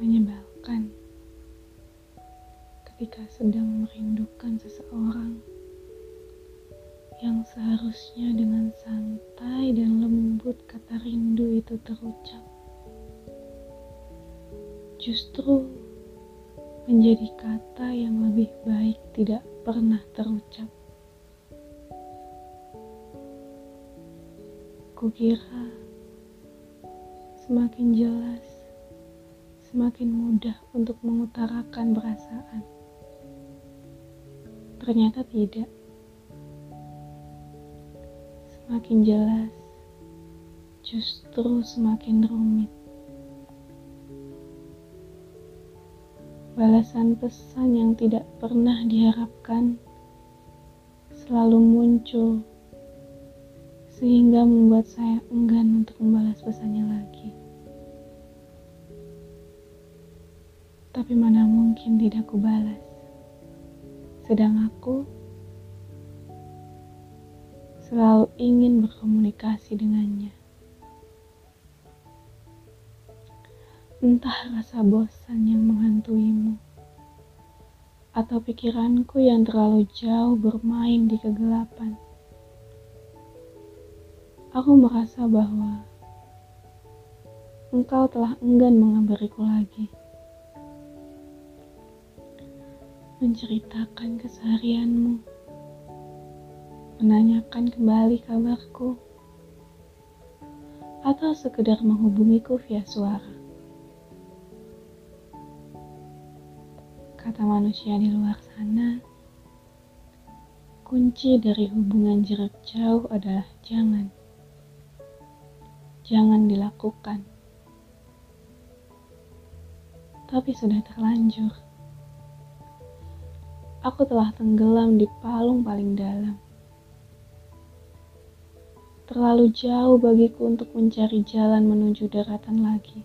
menyebalkan ketika sedang merindukan seseorang yang seharusnya dengan santai dan lembut kata rindu itu terucap. Justru menjadi kata yang lebih baik tidak pernah terucap. Kukira semakin jelas semakin mudah untuk mengutarakan perasaan. Ternyata tidak. Semakin jelas, justru semakin rumit. Balasan pesan yang tidak pernah diharapkan selalu muncul, sehingga membuat saya enggan untuk membalas pesannya lagi. Tapi mana mungkin tidak kubalas, sedang aku selalu ingin berkomunikasi dengannya. Entah rasa bosan yang menghantuimu, atau pikiranku yang terlalu jauh bermain di kegelapan. Aku merasa bahwa engkau telah enggan mengabariku lagi. Menceritakan keseharianmu menanyakan kembali kabarku, atau sekedar menghubungiku via suara. Kata manusia di luar sana, kunci dari hubungan jarak jauh adalah jangan. Jangan dilakukan. Tapi sudah terlanjur. Aku telah tenggelam di palung paling dalam terlalu jauh bagiku untuk mencari jalan menuju daratan lagi.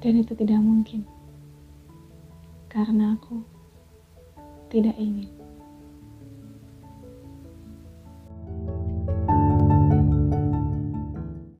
Dan itu tidak mungkin, karena aku tidak ingin.